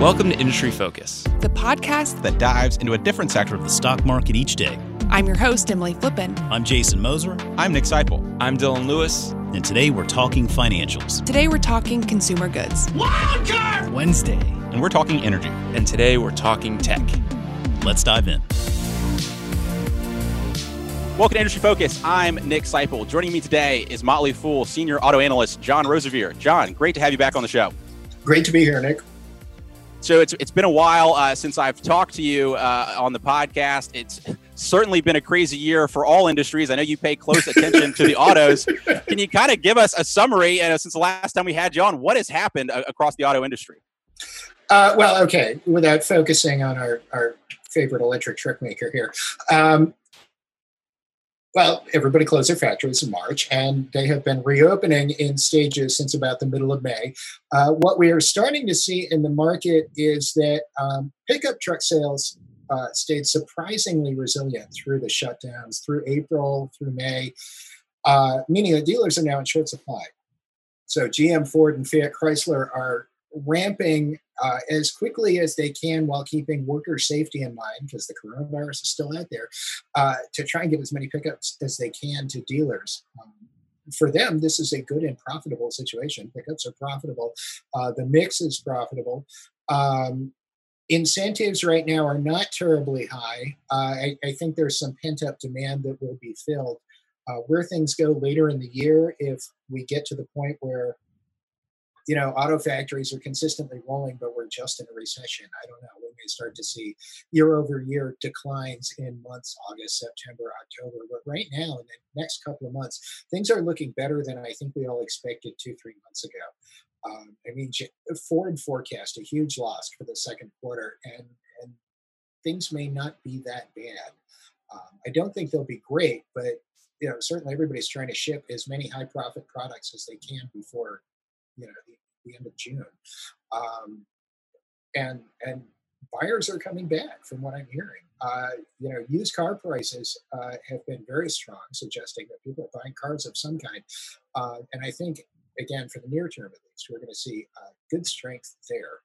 Welcome to Industry Focus, the podcast that dives into a different sector of the stock market each day. I'm your host, Emily Flippen. I'm Jason Moser. I'm Nick Seipel. I'm Dylan Lewis. And today we're talking financials. Today we're talking consumer goods. Wildcard Wednesday. And we're talking energy. And today we're talking tech. Let's dive in. Welcome to Industry Focus. I'm Nick Seipel. Joining me today is Motley Fool Senior Auto Analyst John Rosevear. John, great to have you back on the show. Great to be here, Nick. So it's it's been a while uh, since I've talked to you uh, on the podcast. It's certainly been a crazy year for all industries. I know you pay close attention to the autos. Can you kind of give us a summary? And uh, since the last time we had you on, what has happened uh, across the auto industry? Uh, well, okay, without focusing on our, our favorite electric trick maker here. Um, well, everybody closed their factories in March, and they have been reopening in stages since about the middle of May. Uh, what we are starting to see in the market is that um, pickup truck sales uh, stayed surprisingly resilient through the shutdowns, through April, through May, uh, meaning that dealers are now in short supply. So GM, Ford, and Fiat Chrysler are ramping uh, as quickly as they can while keeping worker safety in mind, because the coronavirus is still out there, uh, to try and get as many pickups as they can to dealers. Um, for them, this is a good and profitable situation. Pickups are profitable. Uh, the mix is profitable. Um, incentives right now are not terribly high. Uh, I, I, think there's some pent up demand that will be filled. Uh, where things go later in the year, if we get to the point where you know, auto factories are consistently rolling, but we're just in a recession. I don't know. We may start to see year over year declines in months August, September, October. But right now, in the next couple of months, things are looking better than I think we all expected two, three months ago. Um, I mean, Ford forecast a huge loss for the second quarter, and, and things may not be that bad. Um, I don't think they'll be great, but you know, certainly everybody's trying to ship as many high profit products as they can before you know the, the end of June, um, and and buyers are coming back from what I'm hearing. Uh, you know, used car prices uh, have been very strong, suggesting that people are buying cars of some kind. Uh, and I think, again, for the near term at least, we're going to see uh, good strength there.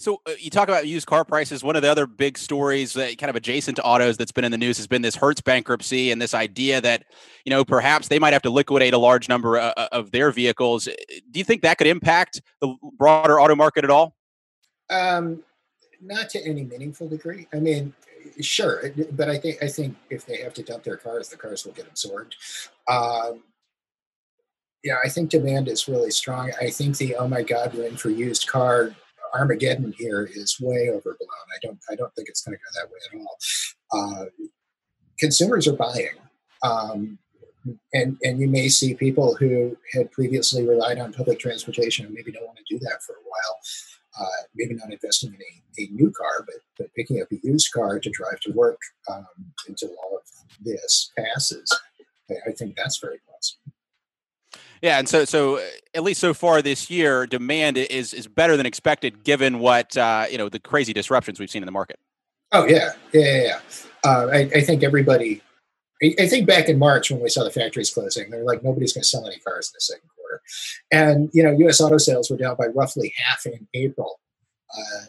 So uh, you talk about used car prices. One of the other big stories, that kind of adjacent to autos, that's been in the news has been this Hertz bankruptcy and this idea that you know perhaps they might have to liquidate a large number uh, uh, of their vehicles. Do you think that could impact the broader auto market at all? Um, not to any meaningful degree. I mean, sure, but I think I think if they have to dump their cars, the cars will get absorbed. Um, yeah, I think demand is really strong. I think the oh my god, we're in for used car Armageddon here is way overblown. I don't I don't think it's going to go that way at all. Uh, consumers are buying. Um, and and you may see people who had previously relied on public transportation and maybe don't want to do that for a while. Uh, maybe not investing in a, a new car, but, but picking up a used car to drive to work um, until all of this passes. I, I think that's very possible. Yeah, and so so uh, at least so far this year, demand is is better than expected, given what uh, you know the crazy disruptions we've seen in the market. Oh yeah, yeah, yeah. yeah. Uh, I, I, think everybody. I, think back in March when we saw the factories closing, they're like nobody's going to sell any cars in the second quarter, and you know U.S. auto sales were down by roughly half in April. Uh,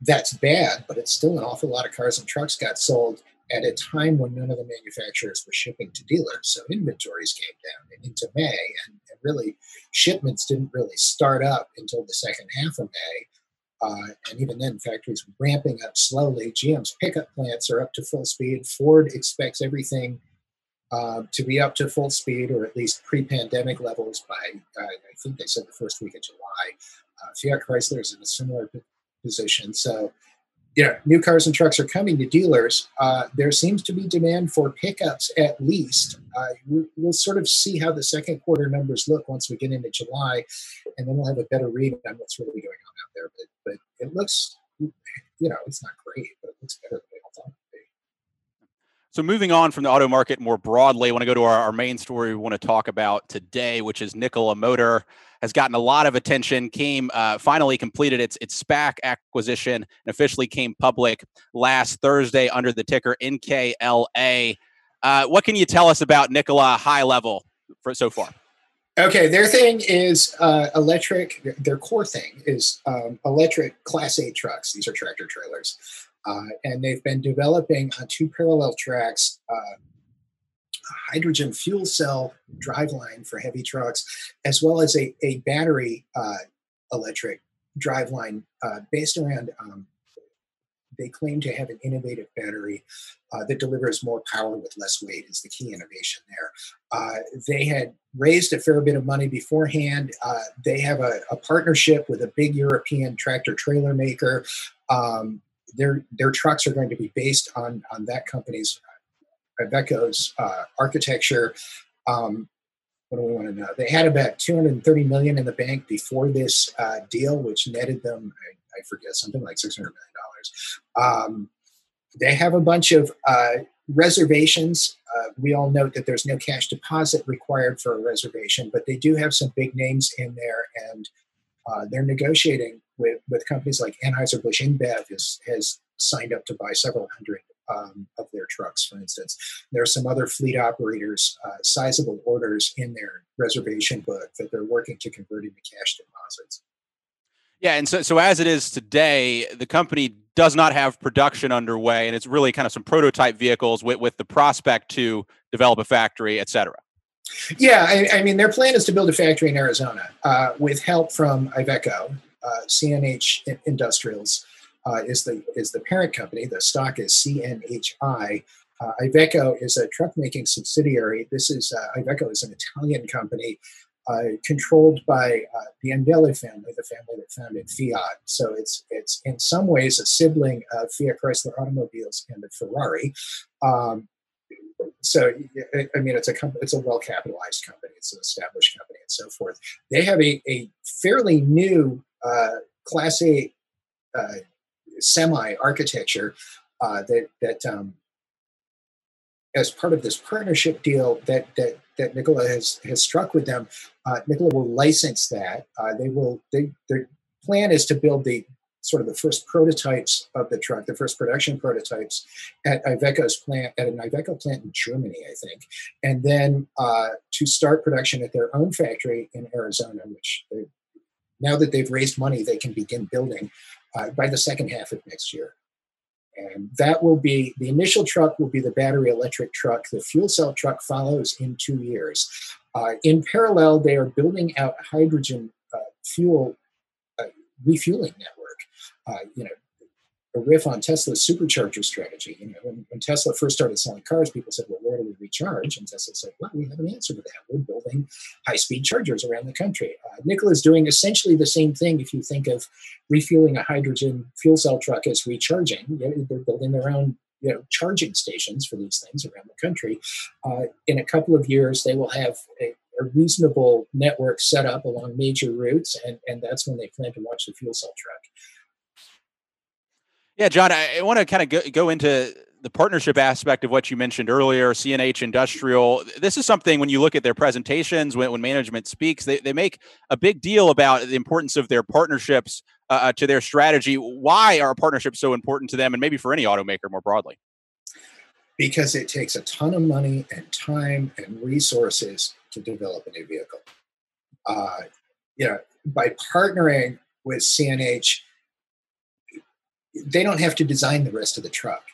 that's bad, but it's still an awful lot of cars and trucks got sold at a time when none of the manufacturers were shipping to dealers. So inventories came down into May, and, and really shipments didn't really start up until the second half of May. Uh, and even then, factories were ramping up slowly. GM's pickup plants are up to full speed. Ford expects everything uh, to be up to full speed, or at least pre-pandemic levels by uh, I think they said the first week of July. Uh, Fiat Chrysler is in a similar position. So you know, new cars and trucks are coming to dealers. Uh, there seems to be demand for pickups at least. Uh, we, will sort of see how the second quarter numbers look once we get into July, and then we'll have a better read on what's really going on out there. But, but it looks, you know, it's not great, but it looks better than we all thought. So moving on from the auto market more broadly, I want to go to our, our, main story we want to talk about today, which is Nikola Motor has gotten a lot of attention. Came uh, finally completed its its SPAC acquisition and officially came public last Thursday under the ticker NKLA. Uh, what can you tell us about Nikola high level for so far? Okay, their thing is uh, electric. Their core thing is um, electric Class 8 trucks. These are tractor trailers. Uh, and they've been developing on two parallel tracks uh, hydrogen fuel cell driveline for heavy trucks, as well as a, a battery uh, electric driveline uh, based around um, they claim to have an innovative battery uh, that delivers more power with less weight is the key innovation there. Uh, they had raised a fair bit of money beforehand. Uh, they have a, a, partnership with a big European tractor trailer maker. Um, their their trucks are going to be based on on that company's Iveco's uh, architecture. Um, what do we want to know? They had about 230 million in the bank before this uh, deal, which netted them, I, I, forget, something like 600 million dollars. Um, they have a bunch of uh, reservations. Uh, we all note that there's no cash deposit required for a reservation, but they do have some big names in there, and uh, they're negotiating with, with companies like Anheuser-Busch InBev has, has signed up to buy several hundred um, of their trucks, for instance. There are some other fleet operators, uh, sizable orders in their reservation book that they're working to convert into cash deposits. Yeah, and so so as it is today, the company does not have production underway, and it's really kind of some prototype vehicles with, with the prospect to develop a factory, et cetera. Yeah, I, I mean, their plan is to build a factory in Arizona uh, with help from Iveco, uh, CNH Industrials, uh, is the is the parent company. The stock is CNHI. Uh, Iveco is a truck making subsidiary. This is uh, Iveco is an Italian company uh, controlled by uh, the Agnelli family, the family that founded Fiat. So it's it's in some ways a sibling of Fiat Chrysler Automobiles and of Ferrari. Um, so I mean, it's a it's a well capitalized company. It's an established company, and so forth. They have a, a fairly new uh, Class 8 uh, semi architecture uh, that that um, as part of this partnership deal that that that Nikola has has struck with them, uh, Nikola will license that. Uh, they will. They, their plan is to build the sort of the first prototypes of the truck, the first production prototypes at Iveco's plant, at an Iveco plant in Germany, I think, and then uh, to start production at their own factory in Arizona, which they, now that they've raised money, they can begin building uh, by the second half of next year. And that will be the initial truck will be the battery electric truck. The fuel cell truck follows in two years. Uh, in parallel, they are building out hydrogen uh, fuel uh, refueling network. Uh, you know, a riff on Tesla's supercharger strategy. You know, when, when, Tesla first started selling cars, people said, "Well, where do we recharge?" And Tesla said, "Well, we have an answer to that. We're building high-speed chargers around the country." Uh, Nikola is doing essentially the same thing. If you think of refueling a hydrogen fuel cell truck as recharging, you know, they're building their own you know charging stations for these things around the country. Uh, in a couple of years, they will have a, a reasonable network set up along major routes, and, and that's when they plan to launch the fuel cell truck. Yeah, John, I, want to kind of go, go into the partnership aspect of what you mentioned earlier, CNH Industrial. This is something when you look at their presentations, when, when management speaks, they, they make a big deal about the importance of their partnerships uh, uh to their strategy. Why are partnerships so important to them and maybe for any automaker more broadly? Because it takes a ton of money and time and resources to develop a new vehicle. Uh, you know, by partnering with CNH, they don't have to design the rest of the truck.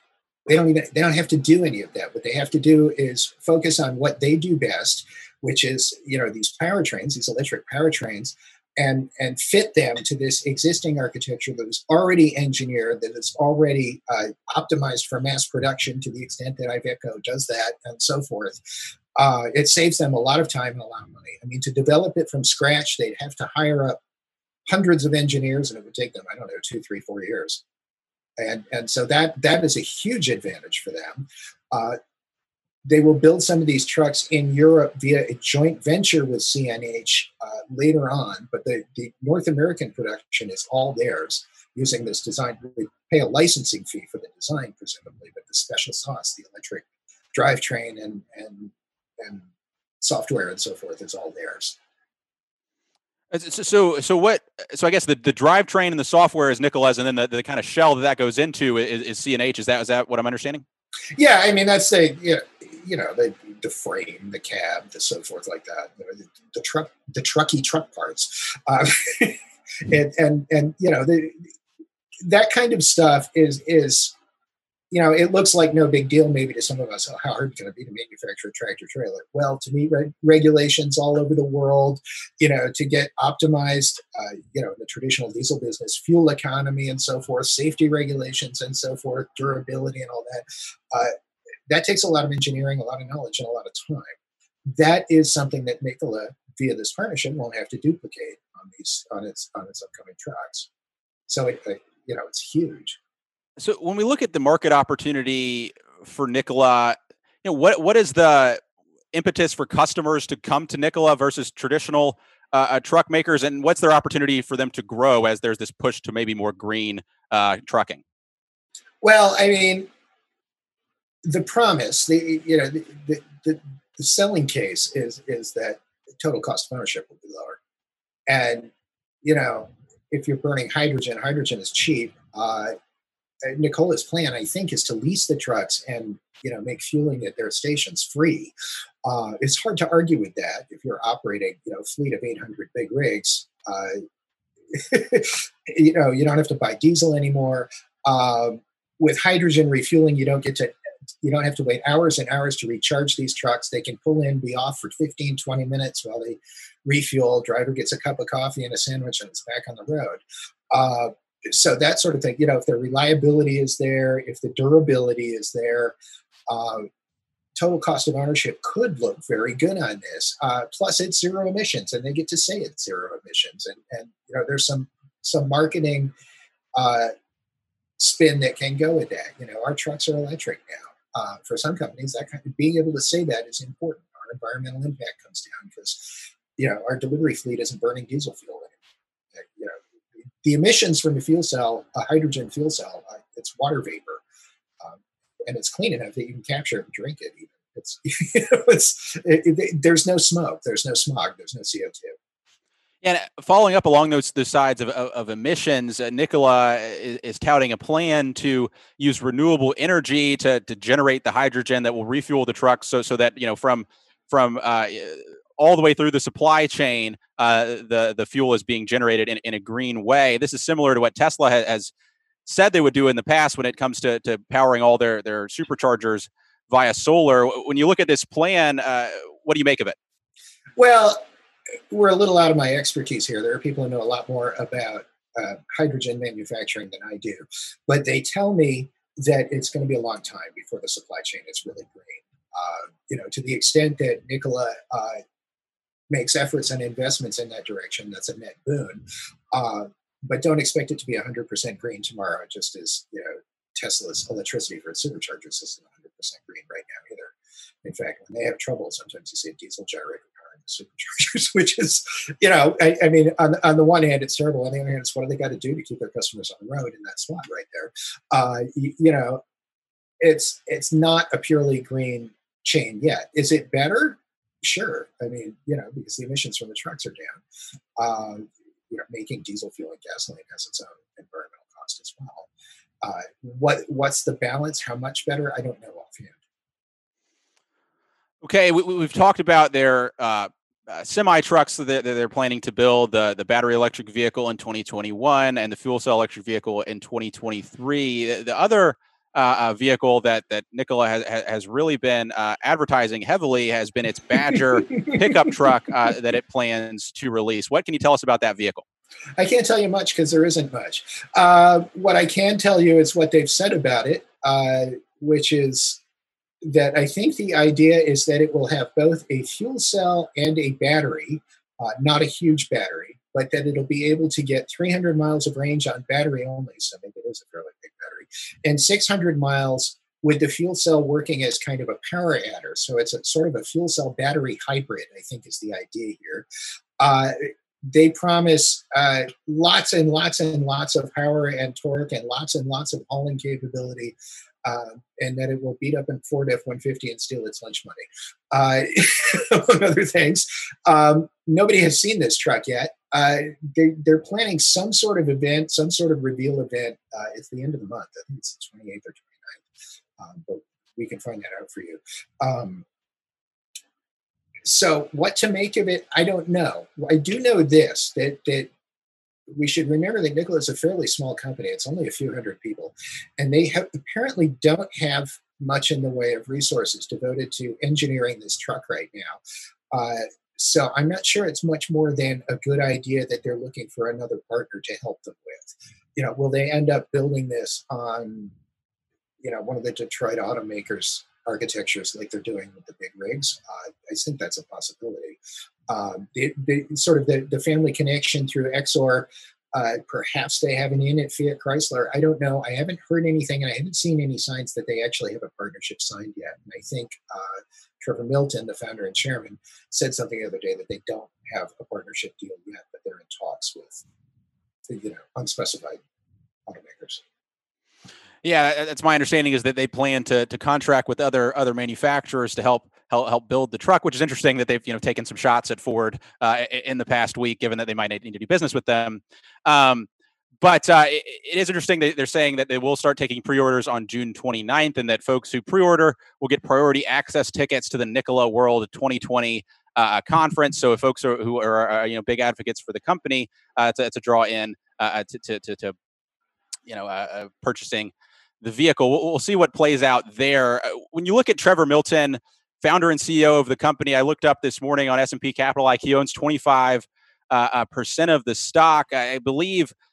They don't even they don't have to do any of that. What they have to do is focus on what they do best, which is you know these powertrains, these electric powertrains, and and fit them to this existing architecture that was already engineered, that is already uh, optimized for mass production to the extent that Iveco does that, and so forth. Uh, it saves them a lot of time and a lot of money. I mean, to develop it from scratch, they'd have to hire up hundreds of engineers, and it would take them, I don't know, two, three, four years and and so that that is a huge advantage for them. Uh, they will build some of these trucks in Europe via a joint venture with CNH uh, later on, but the, the North American production is all theirs using this design. We pay a licensing fee for the design, presumably, but the special sauce, the electric drivetrain and and and software and so forth, is all theirs. So, so what? So, I guess the, the drivetrain and the software is Nikola's, and then the, the kind of shell that that goes into is, is CNH. Is that is that what I'm understanding? Yeah, I mean that's a you know, you know they the frame, the cab, the so forth, like that. You know, the, the truck, the trucky truck parts, uh, and and and you know the, that kind of stuff is is you know, it looks like no big deal maybe to some of us. How hard can it going to be to manufacture a tractor trailer? Well, to meet reg- regulations all over the world, you know, to get optimized, uh, you know, the traditional diesel business, fuel economy and so forth, safety regulations and so forth, durability and all that. Uh, that takes a lot of engineering, a lot of knowledge, and a lot of time. That is something that Nikola, via this partnership, won't have to duplicate on these on its on its upcoming trucks. So, it, it you know, it's huge. So when we look at the market opportunity for Nikola, you know, what what is the impetus for customers to come to Nikola versus traditional uh, uh, truck makers, and what's their opportunity for them to grow as there's this push to maybe more green uh, trucking? Well, I mean, the promise, the you know, the, the, the, the selling case is is that total cost of ownership will be lower, and you know, if you're burning hydrogen, hydrogen is cheap. Uh, uh, Nikola's plan, I think, is to lease the trucks and you know make fueling at their stations free. Uh, it's hard to argue with that if you're operating you know fleet of 800 big rigs. Uh, you know you don't have to buy diesel anymore. Um, with hydrogen refueling, you don't get to you don't have to wait hours and hours to recharge these trucks. They can pull in, be off for 15, 20 minutes while they refuel. Driver gets a cup of coffee and a sandwich and it's back on the road. Uh, so that sort of thing you know if the reliability is there if the durability is there uh, total cost of ownership could look very good on this uh, plus it's zero emissions and they get to say it's zero emissions and, and you know there's some some marketing uh, spin that can go with that. You know our trucks are electric now. Uh, for some companies that kind of being able to say that is important. Our environmental impact comes down because you know our delivery fleet isn't burning diesel fuel the emissions from the fuel cell, a hydrogen fuel cell, uh, it's water vapor, um, and it's clean enough that you can capture it and drink it. Even it's, you know, it's it, it, there's no smoke, there's no smog, there's no CO two. And following up along those the sides of, of, of emissions, uh, Nikola is, is, touting a plan to use renewable energy to, to generate the hydrogen that will refuel the trucks, so so that you know from from uh, all the way through the supply chain, uh, the the fuel is being generated in, in a green way. This is similar to what Tesla has, said they would do in the past when it comes to, to powering all their their superchargers via solar. When you look at this plan, uh, what do you make of it? Well, we're a little out of my expertise here. There are people who know a lot more about uh, hydrogen manufacturing than I do, but they tell me that it's going to be a long time before the supply chain is really green. Uh, you know, to the extent that Nikola uh, makes efforts and investments in that direction, that's a net boon. Uh, but don't expect it to be 100% green tomorrow, just as you know Tesla's electricity for its superchargers isn't 100% green right now either. In fact, when they have trouble, sometimes you see a diesel generator powering the superchargers, which is, you know, I, I, mean, on, on the one hand, it's terrible. On the other hand, it's what do they got to do to keep their customers on the road in that spot right there? Uh, you, you know, it's it's not a purely green chain yet. Is it better? Sure. I mean, you know, because the emissions from the trucks are down. Uh, you know, making diesel fuel and gasoline has its own environmental cost as well. Uh, what what's the balance? How much better? I don't know offhand. Okay, we, have talked about their uh, uh, semi trucks that they're planning to build, the the battery electric vehicle in 2021, and the fuel cell electric vehicle in 2023. The, the other uh, vehicle that that Nikola has has really been uh, advertising heavily has been its Badger pickup truck uh, that it plans to release. What can you tell us about that vehicle? I can't tell you much because there isn't much. Uh, what I can tell you is what they've said about it, uh, which is that I think the idea is that it will have both a fuel cell and a battery, uh, not a huge battery but that it'll be able to get 300 miles of range on battery only. So maybe it is a fairly big battery, and 600 miles with the fuel cell working as kind of a power adder. So it's a sort of a fuel cell battery hybrid, I think is the idea here. Uh, they promise uh, lots and lots and lots of power and torque and lots and lots of hauling capability uh, and that it will beat up in Ford F 150 and steal its lunch money, uh, among other things. Um, nobody has seen this truck yet. Uh, they, are planning some sort of event, some sort of reveal event. Uh, it's the end of the month. I think it's the 28th or 29th, um, but we can find that out for you. Um, so what to make of it, I don't know. I do know this that that we should remember that Nikola is a fairly small company. It's only a few hundred people, and they have, apparently don't have much in the way of resources devoted to engineering this truck right now. Uh, so I'm not sure it's much more than a good idea that they're looking for another partner to help them with. You know, will they end up building this on, you know, one of the Detroit automakers architectures like they're doing with the big rigs? Uh, I think that's a possibility. Um, the, the, sort of the, the family connection through Exor uh, perhaps they have an in at Fiat Chrysler. I don't know. I haven't heard anything, and I haven't seen any signs that they actually have a partnership signed yet. And I think uh, Trevor Milton, the founder and chairman, said something the other day that they don't have a partnership deal yet, but they're in talks with, you know, unspecified automakers. Yeah, that's my understanding is that they plan to to contract with other other manufacturers to help help help build the truck, which is interesting that they've you know taken some shots at Ford uh, in the past week, given that they might need to do business with them. Um, but uh, it, it is interesting that they're saying that they will start taking pre-orders on June 29th, and that folks who pre-order will get priority access tickets to the Nikola World 2020 uh, conference. So if folks are, who are, you know big advocates for the company, uh, to, to draw in uh, to, to, to, to, you know uh, uh, purchasing the vehicle. We'll, we'll, see what plays out there. When you look at Trevor Milton founder and CEO of the company. I looked up this morning on S&P Capital. Like he owns 25 uh, uh, percent of the stock. I believe uh, uh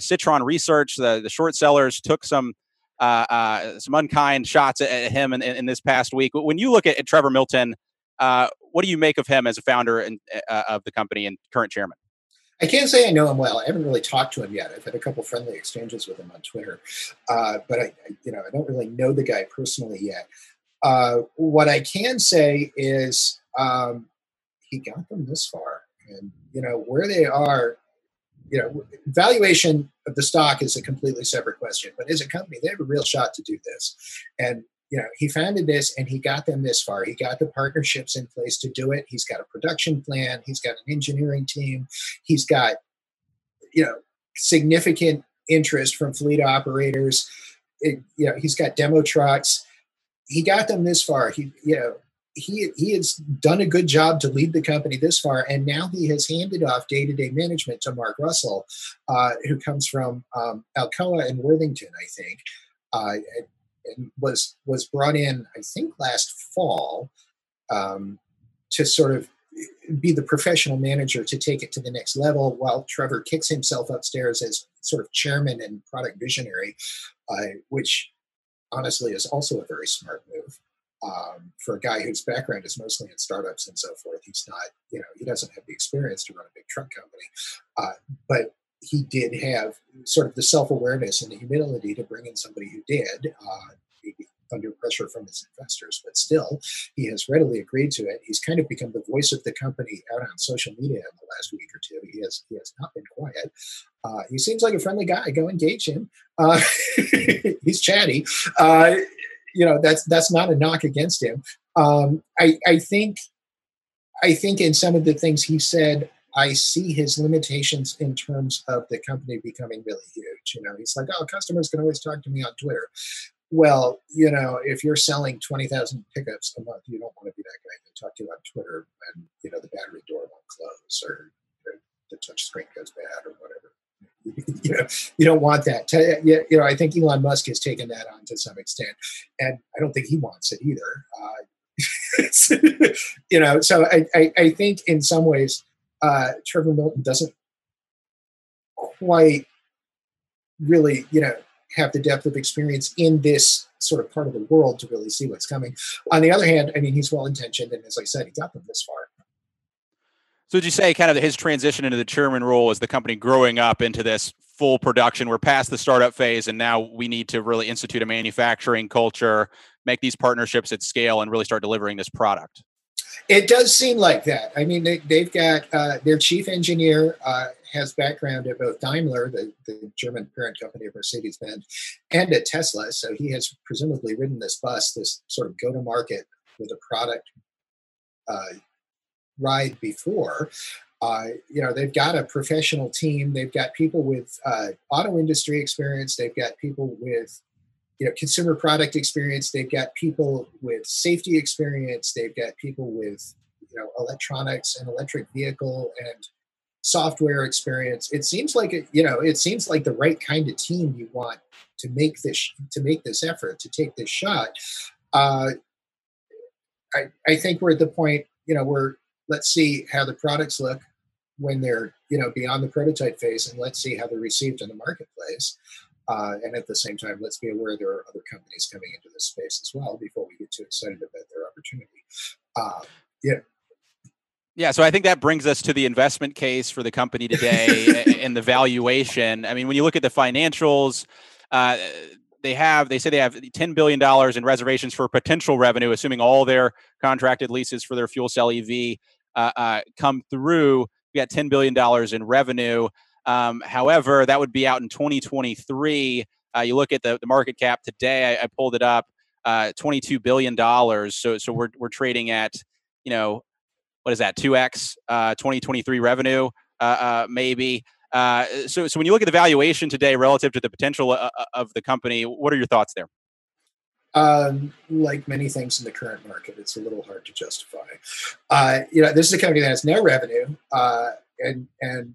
Citron Research, the, the short sellers, took some uh, uh, some unkind shots at, him in, in, this past week. When you look at, at Trevor Milton, what do you make of him as a founder and, of the company and current chairman? I can't say I know him well. I haven't really talked to him yet. I've had a couple friendly exchanges with him on Twitter, uh, but I, you know, I don't really know the guy personally yet. Uh, what I can say is um, he got them this far, and you know where they are. You know, valuation of the stock is a completely separate question, but as a company, they have a real shot to do this. And you know, he founded this and he got them this far. He got the partnerships in place to do it. He's got a production plan. He's got an engineering team. He's got, you know, significant interest from fleet operators. It, you know, he's got demo trucks he got them this far. He, you know, he he has done a good job to lead the company this far, and now he has handed off day to day management to Mark Russell, uh, who comes from um, Alcoa and Worthington, I think, uh, and, was was brought in, I think, last fall um, to sort of be the professional manager to take it to the next level, while Trevor kicks himself upstairs as sort of chairman and product visionary, uh, which honestly is also a very smart move um, for a guy whose background is mostly in startups and so forth. He's not, you know, he doesn't have the experience to run a big truck company, uh, but he did have sort of the self awareness and the humility to bring in somebody who did. Uh, under pressure from his investors, but still, he has readily agreed to it. He's kind of become the voice of the company out on social media in the last week or two. He has he has not been quiet. Uh, he seems like a friendly guy. Go engage him. Uh, he's chatty. Uh, you know that's that's not a knock against him. Um, I I think I think in some of the things he said I see his limitations in terms of the company becoming really huge. You know, he's like, oh, customers can always talk to me on Twitter well, you know, if you're selling 20,000 pickups a month, you don't want to be that guy to talk to you on Twitter when, you know, the battery door won't close or the touch screen goes bad or whatever. you know, you don't want that. You know, I think Elon Musk has taken that on to some extent, and I don't think he wants it either. Uh, you know, so I, I, I, think in some ways, uh, Trevor Milton doesn't quite really, you know, have the depth of experience in this sort of part of the world to really see what's coming. On the other hand, I mean, he's well intentioned, and as I said, he got them this far. So, would you say kind of his transition into the chairman role as the company growing up into this full production? We're past the startup phase, and now we need to really institute a manufacturing culture, make these partnerships at scale, and really start delivering this product. It does seem like that. I mean, they, have got uh, their chief engineer uh, has background at both Daimler, the, the German parent company of Mercedes Benz, and at Tesla. So he has presumably ridden this bus, this sort of go to market with a product uh, ride before. Uh, you know, they've got a professional team. They've got people with uh, auto industry experience. They've got people with you know consumer product experience they've got people with safety experience they've got people with you know electronics and electric vehicle and software experience. It seems like it, you know it seems like the right kind of team you want to make this to make this effort to take this shot. Uh, I I think we're at the point you know where let's see how the products look when they're you know beyond the prototype phase and let's see how they're received in the marketplace. Uh, and at the same time let's be aware there are other companies coming into this space as well before we get too excited about their opportunity. Uh, yeah. Yeah, so I think that brings us to the investment case for the company today and the valuation. I mean, when you look at the financials, uh, they have they say they have 10 billion dollars in reservations for potential revenue, assuming all their contracted leases for their fuel cell EV come through. We got 10 billion dollars in revenue. Um, however, that would be out in 2023. Uh, you look at the, the market cap today. I, I pulled it up, uh, 22 billion dollars. So so we're we're trading at you know what is that 2x uh, 2023 revenue uh, uh, maybe uh, so so when you look at the valuation today relative to the potential uh, uh, of the company what are your thoughts there um, like many things in the current market it's a little hard to justify. You know this is a company that has no revenue and and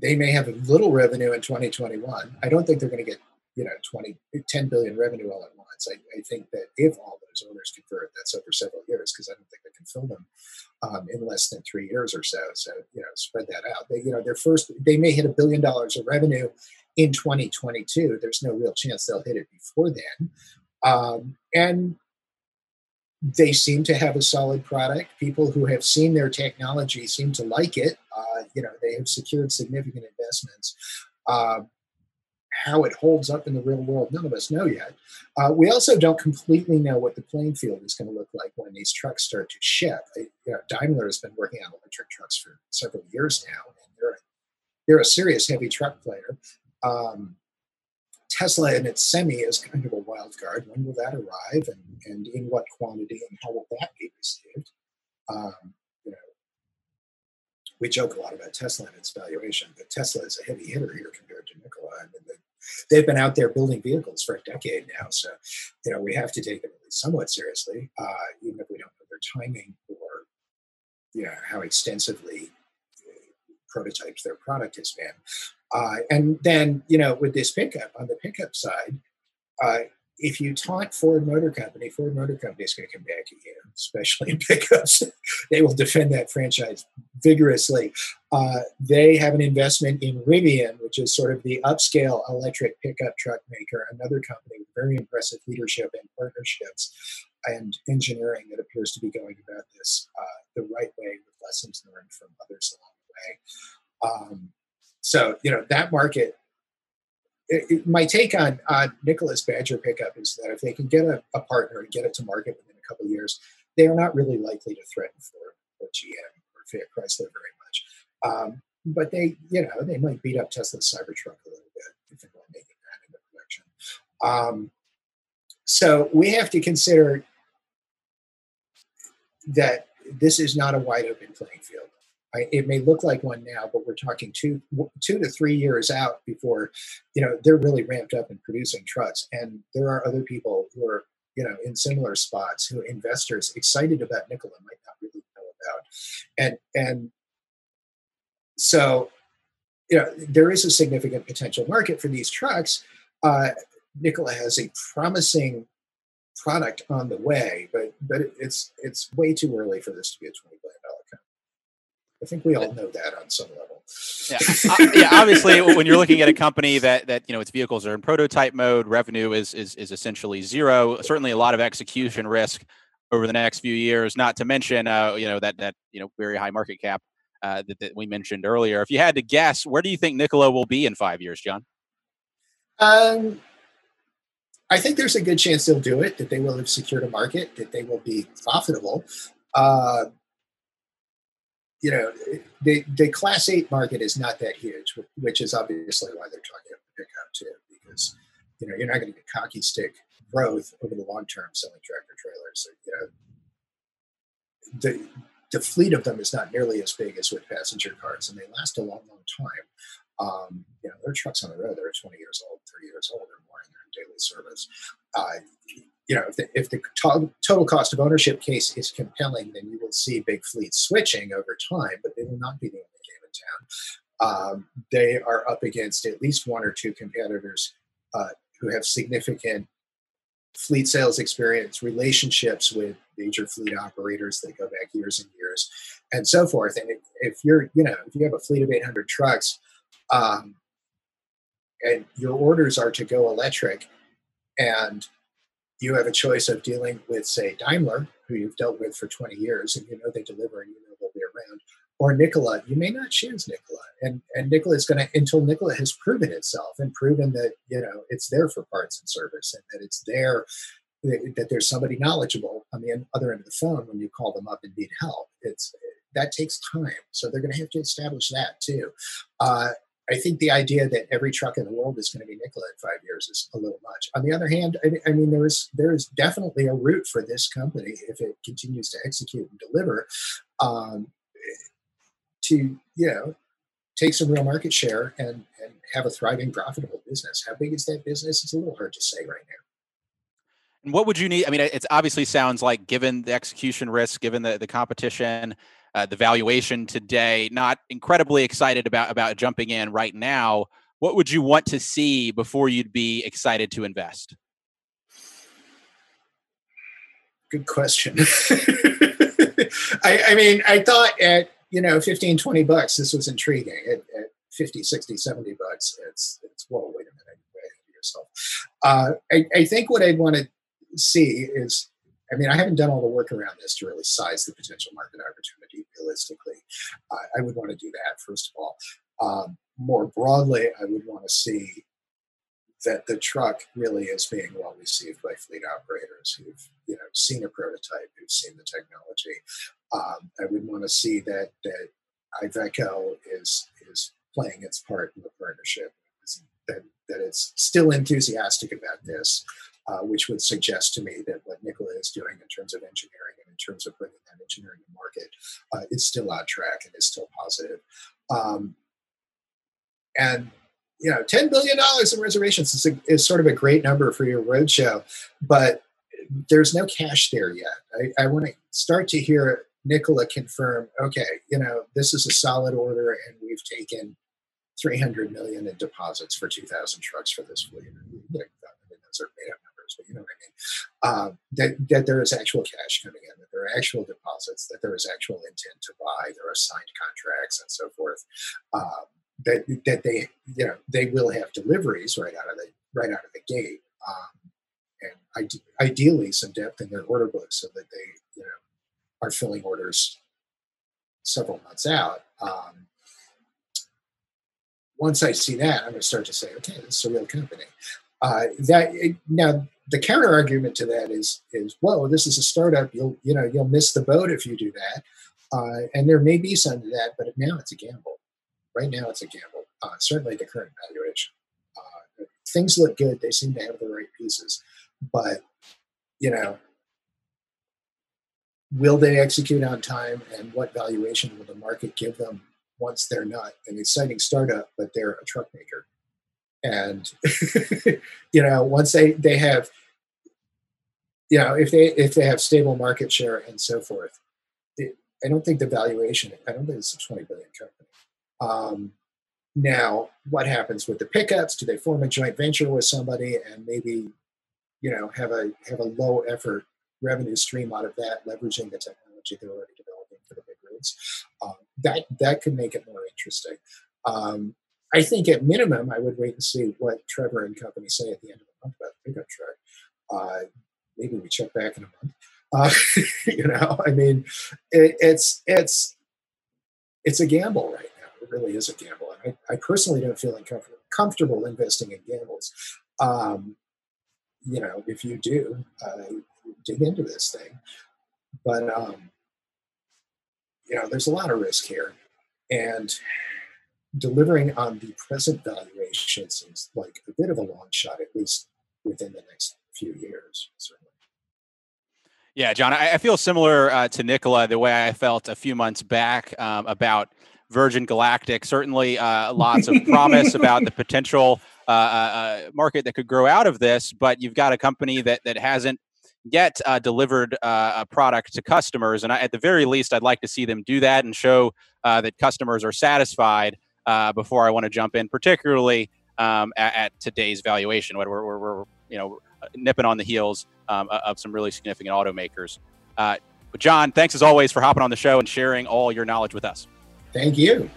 they may have a little revenue in 2021 i don't think they're going to get you know 20 10 billion revenue all at once. I, I think that if all those orders convert that's over several years because i don't think they can fill them um, in less than three years or so. So you know spread that out. They you know their first they may hit a billion dollars of revenue in 2022 there's no real chance they'll hit it before then um, and they seem to have a solid product. People who have seen their technology seem to like it. Uh, you know, they have secured significant investments. Uh, how it holds up in the real world, none of us know yet. Uh, we also don't completely know what the playing field is going to look like when these trucks start to ship. you know, Daimler has been working on electric trucks for several years now, and they're they're a serious heavy truck player. Um, Tesla and its semi is kind of a wild card. When will that arrive, and, and in what quantity, and how will that be received? Um, you know, we joke a lot about Tesla and its valuation, but Tesla is a heavy hitter here compared to Nikola. I mean, they've been out there building vehicles for a decade now, so you know we have to take them somewhat seriously, uh, even if we don't know their timing or you know how extensively prototypes their product has been. Uh, and then you know with this pickup on the pickup side, uh, if you taunt Ford Motor Company, Ford Motor Company is going to come back at you, especially in pickups. they will defend that franchise vigorously. Uh, they have an investment in Rivian, which is sort of the upscale electric pickup truck maker, another company with very impressive leadership and partnerships and engineering that appears to be going about this uh, the right way with lessons learned from others along way. Um, so, you know, that market it, it, my take on on Nikola's Badger pickup is that if they can get a, a partner and get it to market within a couple years, they are not really likely to threaten Ford, or GM or Fiat Chrysler very much. Um, but they, you know, they might beat up Tesla's Cybertruck a little bit if they're to make it that into production. Um, so we have to consider that this is not a wide open playing field. I, it may look like one now, but we're talking two two to three years out before, you know, they're really ramped up in producing trucks. And there are other people who are, you know, in similar spots who investors excited about Nikola might not really know about. And and so, you know, there is a significant potential market for these trucks. Uh, Nikola has a promising product on the way, but but it's it's way too early for this to be a twenty billion. I think we all know that on some level. Yeah, uh, yeah. Obviously, when you're looking at a company that that you know its vehicles are in prototype mode, revenue is is is essentially zero. Certainly, a lot of execution risk over the next few years. Not to mention, uh, you know that that you know very high market cap uh, that, that we mentioned earlier. If you had to guess, where do you think Nikola will be in five years, John? Um, I think there's a good chance they'll do it. That they will have secured a market. That they will be profitable. Uh, you know, the, the class eight market is not that huge, which is obviously why they're talking about pickup too, because, you know, you're not going to get hockey stick growth over the long term selling tractor trailers. You know, the, the fleet of them is not nearly as big as with passenger cars and they last a long, long time. Um, you know, there are trucks on the road that are 20 years old, 30 years old, or more, they're in daily service. Uh, you know, if the, if the to- total cost of ownership case is compelling, then you will see big fleets switching over time, but they will not be the only game in town. Um, they are up against at least one or two competitors uh, who have significant fleet sales experience, relationships with major fleet operators that go back years and years, and so forth. And if, if you're, you know, if you have a fleet of 800 trucks, um, and your orders are to go electric, and you have a choice of dealing with, say, Daimler, who you've dealt with for 20 years, and you know they deliver and you know they'll be around, or Nikola, you may not choose Nikola. And and Nikola is going to until Nikola has proven itself and proven that you know it's there for parts and service and that it's there that there's somebody knowledgeable on the other end of the phone when you call them up and need help. It's that takes time, so they're going to have to establish that too. Uh, I think the idea that every truck in the world is going to be Nikola in five years is a little much. On the other hand, I, I mean, there is there is definitely a route for this company if it continues to execute and deliver um, to you know take some real market share and and have a thriving, profitable business. How big is that business? It's a little hard to say right now. And what would you need? I mean, it obviously sounds like, given the execution risk, given the the competition, uh, the valuation today, not incredibly excited about about jumping in right now. What would you want to see before you'd be excited to invest? Good question. I, I, mean, I thought at you know 15, 20 bucks, this was intriguing. At, at 50, 60, 70 bucks, it's it's whoa, wait a minute. Uh, I, I think what I'd want to see is I mean, I haven't done all the work around this to really size the potential market opportunity realistically. I would want to do that, first of all. Um, more broadly, I would want to see that the truck really is being well received by fleet operators who've you know seen a prototype, who've seen the technology. Um, I would want to see that that Iveco is is playing its part in the partnership, that that it's still enthusiastic about this, uh, which would suggest to me that what Nikola is doing in terms of engineering and in terms of bringing that engineering to market uh, is still on track and is still positive. Um, and you know, ten billion dollars in reservations is, a, is, sort of a great number for your roadshow, but there's no cash there yet. I, I want to start to hear Nikola confirm, okay, you know, this is a solid order, and we've taken 300 million in deposits for 2,000 trucks for this fleet. Those are made up but you know what I mean. Um, that that there is actual cash coming in, that there are actual deposits, that there is actual intent to buy, there are signed contracts, and so forth. Um, that that they you know they will have deliveries right out of the right out of the gate, um, and ideally some depth in their order book so that they you know are filling orders several months out. Um, once I see that, I'm going to start to say, okay, this is a real company. Uh, that now the counter argument to that is is whoa, this is a startup. You'll you know you'll miss the boat if you do that, uh, and there may be some to that, but now it's a gamble. Right now, it's a gamble. Uh, certainly, the current valuation. Uh, things look good. They seem to have the right pieces, but you know, will they execute on time, and what valuation will the market give them once they're not an exciting startup, but they're a truck maker? And you know once they they have you know if they if they have stable market share and so forth i don't think the valuation i don't think it's a 20 billion company. Um, now what happens with the pickups? Do they form a joint venture with somebody and maybe you know have a have a low effort revenue stream out of that leveraging the technology they're already developing for the big routes um, that that could make it more interesting. Um, I think at minimum, I would wait and see what Trevor and company say at the end of the month about the pickup truck. Uh, maybe we check back in a month. Uh, you know, I mean, it, it's it's it's a gamble right now. It really is a gamble. And I, I personally don't feel uncomfortable comfortable investing in gambles. Um, you know, if you do, uh, dig into this thing. But um, you know, there's a lot of risk here, and delivering on the present valuation seems like a bit of a long shot, at least within the next few years, certainly. Yeah, John, I, I feel similar uh, to Nikola the way I felt a few months back um, about Virgin Galactic. Certainly, uh, lots of promise about the potential uh, uh, uh, market that could grow out of this. But you've got a company that that hasn't yet uh, delivered uh, a product to customers, and I, at the very least, I'd like to see them do that and show that customers are satisfied before I want to jump in, particularly um, at, at, today's valuation. We're, we're, we're, you know nipping on the heels um, of some really significant automakers. but John, thanks as always for hopping on the show and sharing all your knowledge with us. Thank you.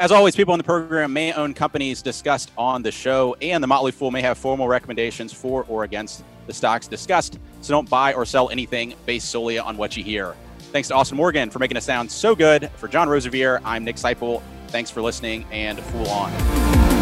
As always, people on the program may own companies discussed on the show, and the Motley Fool may have formal recommendations for or against the stocks discussed. So don't buy or sell anything based solely on what you hear. Thanks to Austin Morgan for making us sound so good. For John Rosevear, I'm Nick Sciple. Thanks for listening and Fool On.